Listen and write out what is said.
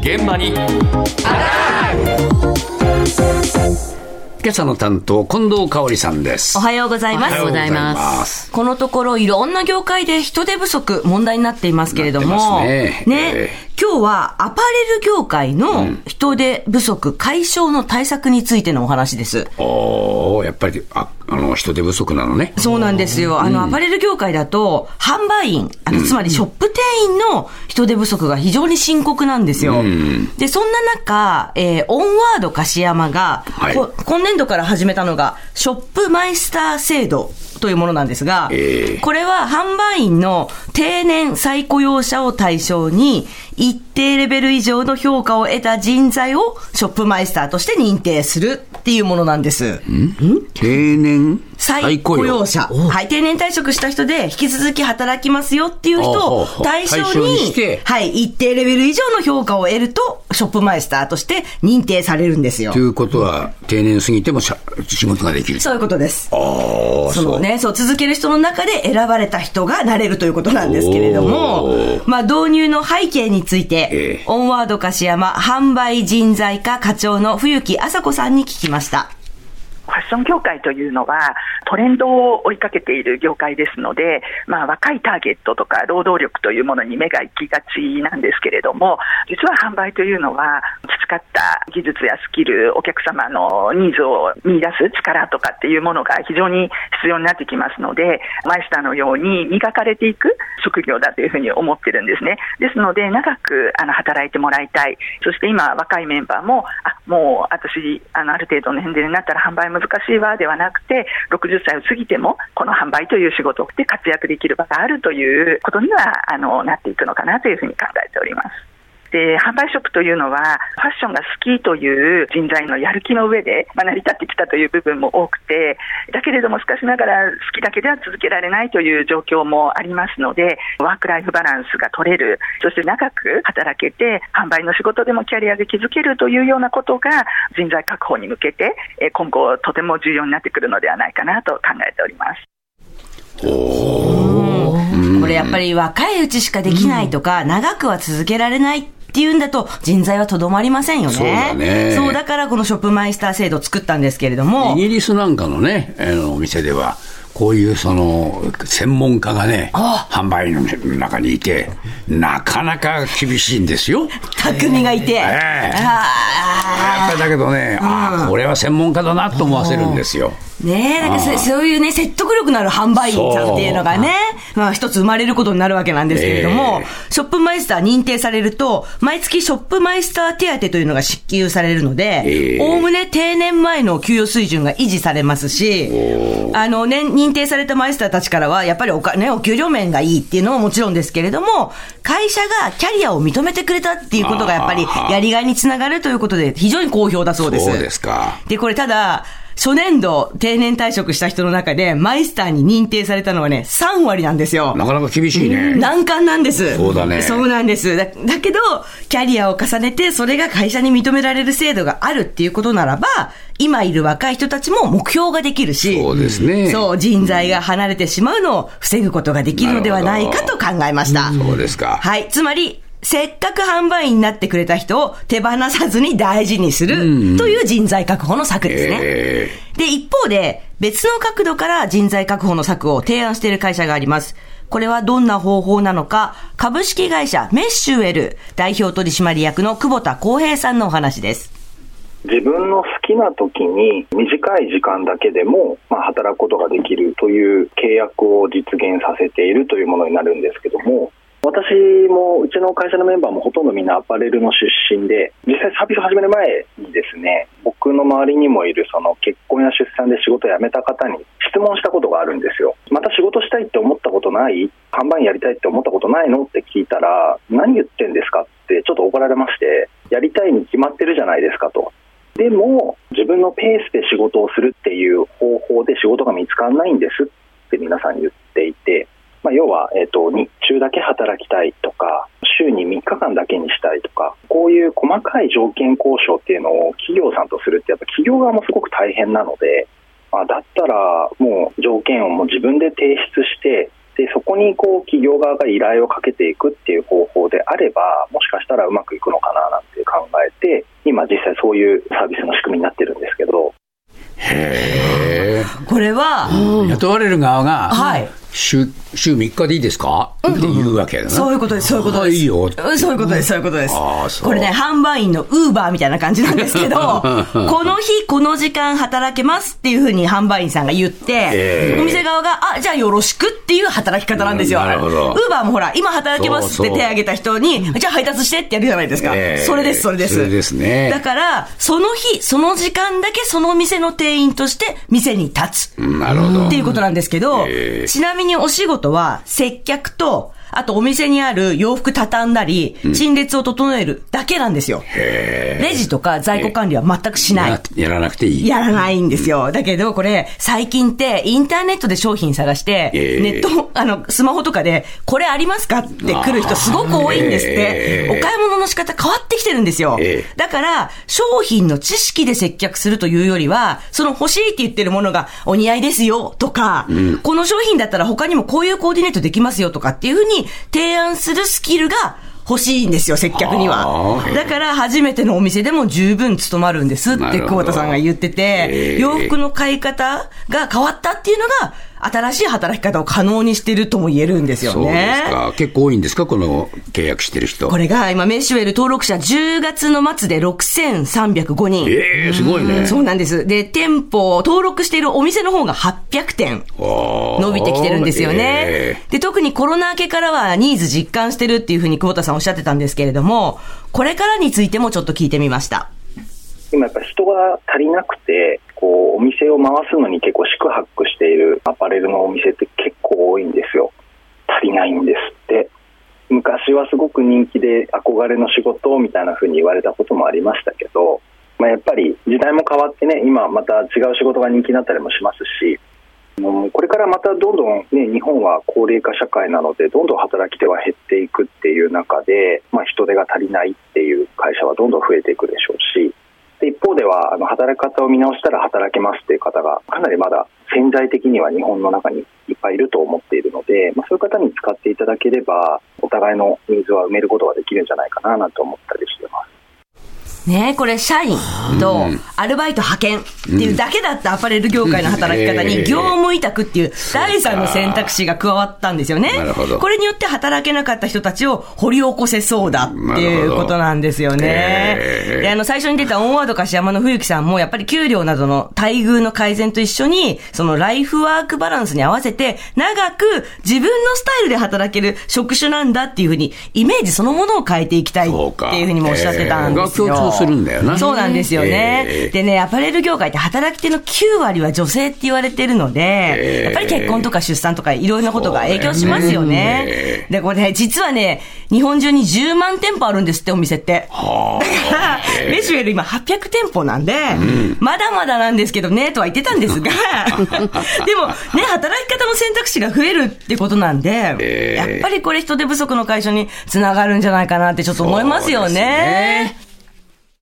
現場に。今朝の担当、近藤香織さんです。おはようございます。おはようございます。このところいろんな業界で人手不足問題になっていますけれども、なってますね。え今日はアパレル業界の人手不足解消の対策についてのお話です。おーやっぱり、あ、あの、人手不足なのね。そうなんですよ。あの、アパレル業界だと、販売員、あの、つまりショップ店員の人手不足が非常に深刻なんですよ。で、そんな中、えーオンワード樫山が、はいこ今年度から始めたのが、ショップマイスター制度というものなんですが、ええこれは販売員の定年再雇用者を対象に、一定レベル以上の評価を得た人材をショップマイスターとして認定するっていうものなんです。定年？再雇用者。はい。定年退職した人で引き続き働きますよっていう人を対象に、はい。一定レベル以上の評価を得ると、ショップマイスターとして認定されるんですよと。いうことは、定年過ぎてもしゃ仕事ができる。そういうことです。ああ、そう。そのね、そう、続ける人の中で選ばれた人がなれるということなんですけれどもまあ、導入の背景について、ええオンワード樫山販売人材課課長の冬木麻子さんに聞きました。ファッション業界というのはトレンドを追いかけている業界ですので、まあ、若いターゲットとか労働力というものに目が行きがちなんですけれども実は販売というのは培った技術やスキルお客様のニーズを見出す力とかっていうものが非常に必要になってきますのでマイスターのように磨かれていく職業だというふうに思ってるんですね。ですので長くあの働いてもらいたい。そして今若いメンバーもあもう私あのある程度の年齢になったら販売難しいわではなくて60歳を過ぎてもこの販売という仕事で活躍できる場があるということにはあのなっていくのかなというふうに考えております。で販売ショップというのはファッションが好きという人材のやる気の上で、まあ、成り立ってきたという部分も多くてだけれどもしかしながら好きだけでは続けられないという状況もありますのでワークライフバランスが取れるそして長く働けて販売の仕事でもキャリアで築けるというようなことが人材確保に向けてえー今後とても重要になってくるのではないかなと考えております。これやっぱり若いうちしかできないとか、長くは続けられないっていうんだと人材はとどまりませんよね。そうだね。そうだからこのショップマイスター制度を作ったんですけれども。イ、ギリスなんかのね、あのお店では、こういうその、専門家がね、販売の中にいて、なかなか厳しいんですよ。匠がいて、ええ。あやっぱりだけどね、ああ、これは専門家だなと思わせるんですよ。ーねえ、なんかそそういうね、説得力のある販売員さんっていうのがね、まあ一つ生まれることになるわけなんですけれども、えショップマイスター認定されると、毎月ショップマイスター手当というのが支給されるのでえ、え。おおむね定年前の給与水準が維持されますし、あのね、認定されたマイスターたちからは、やっぱりお金、お給料面がいいっていうのももちろんですけれども、会社がキャリアを認めてくれたっていうことがやっぱりやりがいにつながるということで、非常に好評だそうです。そうですか。で、これただ、初年度定年退職した人の中で、マイスターに認定されたのはね、3割なんですよ。なかなか厳しいね。難関なんです。そうだねそうなんです。だだけど、キャリアを重ねて、それが会社に認められる制度があるっていうことならば、今いる若い人たちも目標ができるし、そうですねそう、人材が離れてしまうのを防ぐことができるのではないかと考えました。そうですか。はい。つまり、せっかく販売員になってくれた人を手放さずに大事にするという人材確保の策ですね。えで、一方で、別の角度から人材確保の策を提案している会社があります。これはどんな方法なのか、株式会社メッシュエル代表取締役の久保田光平さんのお話です。自分の好きな時に短い時間だけでも、まあ、働くことができるという契約を実現させているというものになるんですけども私もうちの会社のメンバーもほとんどみんなアパレルの出身で実際サービスを始める前にですね僕の周りにもいるその結婚や出産で仕事を辞めた方に質問したことがあるんですよ。また仕事したいって思ったことない？販売員やりたいって思ったことないの？って聞いたら何言ってんですかってちょっと怒られましてやりたいに決まってるじゃないですかと。でも自分のペースで仕事をするっていう方法で仕事が見つからないんですって皆さんに言ってい、まあ、要は、えー、と日中だけ働きたいとか週に3日間だけにしたいとかこういう細かい条件交渉っていうのを企業さんとするってやっぱ企業側もすごく大変なので、まあ、だったらもう条件をもう自分で提出してで、そこにこう企業側が依頼をかけていくっていう方法であれば、もしかしたらうまくいくのかななんて考えて、今実際そういうサービスの仕組みになってるんですけど。へこれは、雇われる側が、はい週、週3日でいいですか、って言うわけだな。そういうことです、そういうことです。あいいよ。うんそういうことです、そういうことですこれね、販売員のウーバーみたいな感じなんですけど、この日、この時間働けますっていうふうに販売員さんが言って、ええお店側が、あ、じゃあよろしくっていう働き方なんですよ。うんなるほどウーバーもほら、今働けますって手挙げた人に、じゃあ配達してってやるじゃないですか。ええそれです、それです。それですねだから、その日、その時間だけその店の店員として店に立つ。なるほど。っていうことなんですけど、ええちなみにお仕事とは接客と、あとお店にある洋服畳んだり、陳列を整えるだけなんですよ。レジとか在庫管理は全くしない。ややらなくていい。やらないんですよ。だけど、これ、最近って、インターネットで商品探して、ええネット、あの、スマホとかで、これありますかって来る人すごく多いんですってえ。えお買い物の仕方変わってきてるんですよええ。だから、商品の知識で接客するというよりは、その欲しいって言ってるものがお似合いですよとか、この商品だったら他にもこういうコーディネートできますよとかっていうふうに提案するスキルが欲しいんですよ、接客には。だから、初めてのお店でも十分務まるんですって、久保田さんが言ってて、ええ洋服の買い方が変わったっていうのが、新しい働き方を可能にしてるとも言えるんですよそうですね。か。結構多いんですか？この契約してる人。これが今、メッシュウェル登録者10月の末で6305人。ええすごいね。そうなんです。で、店舗、登録しているお店の方が800店。伸伸びてきてるんですよね。えで、特にコロナ明けからはニーズ実感してるっていうふうに久保田さんおっしゃってたんですけれども、これからについてもちょっと聞いてみました。今やっぱ人が足りなくて、お店を回すのに結構宿泊しているアパレルのお店って結構多いんですよ。足りないんですって。昔はすごく人気で憧れの仕事みたいな風に言われたこともありましたけど、まあ、やっぱり時代も変わってね、今また違う仕事が人気になったりもしますし、うこれからまたどんどん、ね、日本は高齢化社会なので、どんどん働き手は減っていくっていう中で、まあ、人手が足りないっていう会社はどんどん増えていくでしょう、ではあの働き方を見直したら働けますっていう方がかなりまだ潜在的には日本の中にいっぱいいると思っているので、まあ、そういう方に使っていただければお互いのニーズは埋めることができるんじゃないかななんて思ったりしてます。ねこれ、社員とアルバイト派遣っていうだけだったアパレル業界の働き方に 業務委託っていう第三の選択肢が加わったんですよね。なるほど。これによって働けなかった人たちを掘り起こせそうだっていうことなんですよね。ええ。で、あの、最初に出たオンワード柏山の冬木さんも、やっぱり給料などの待遇の改善と一緒に、そのライフワークバランスに合わせて、長く自分のスタイルで働ける職種なんだっていうふうに、イメージそのものを変えていきたいっていうふうにもおっしゃってたんですよ。するんだよな。そうなんですよね。ええ。でね、アパレル業界って働き手の9割は女性って言われてるので、ええ。やっぱり結婚とか出産とかいろんなことが影響しますよね。ね。で、これね、実はね、日本中に10万店舗あるんですって、お店って。はだから、レシュエル今800店舗なんで、まだまだなんですけどね、とは言ってたんですが、でもね、働き方の選択肢が増えるってことなんで、ええ。やっぱりこれ人手不足の解消につながるんじゃないかなってちょっと思いますよね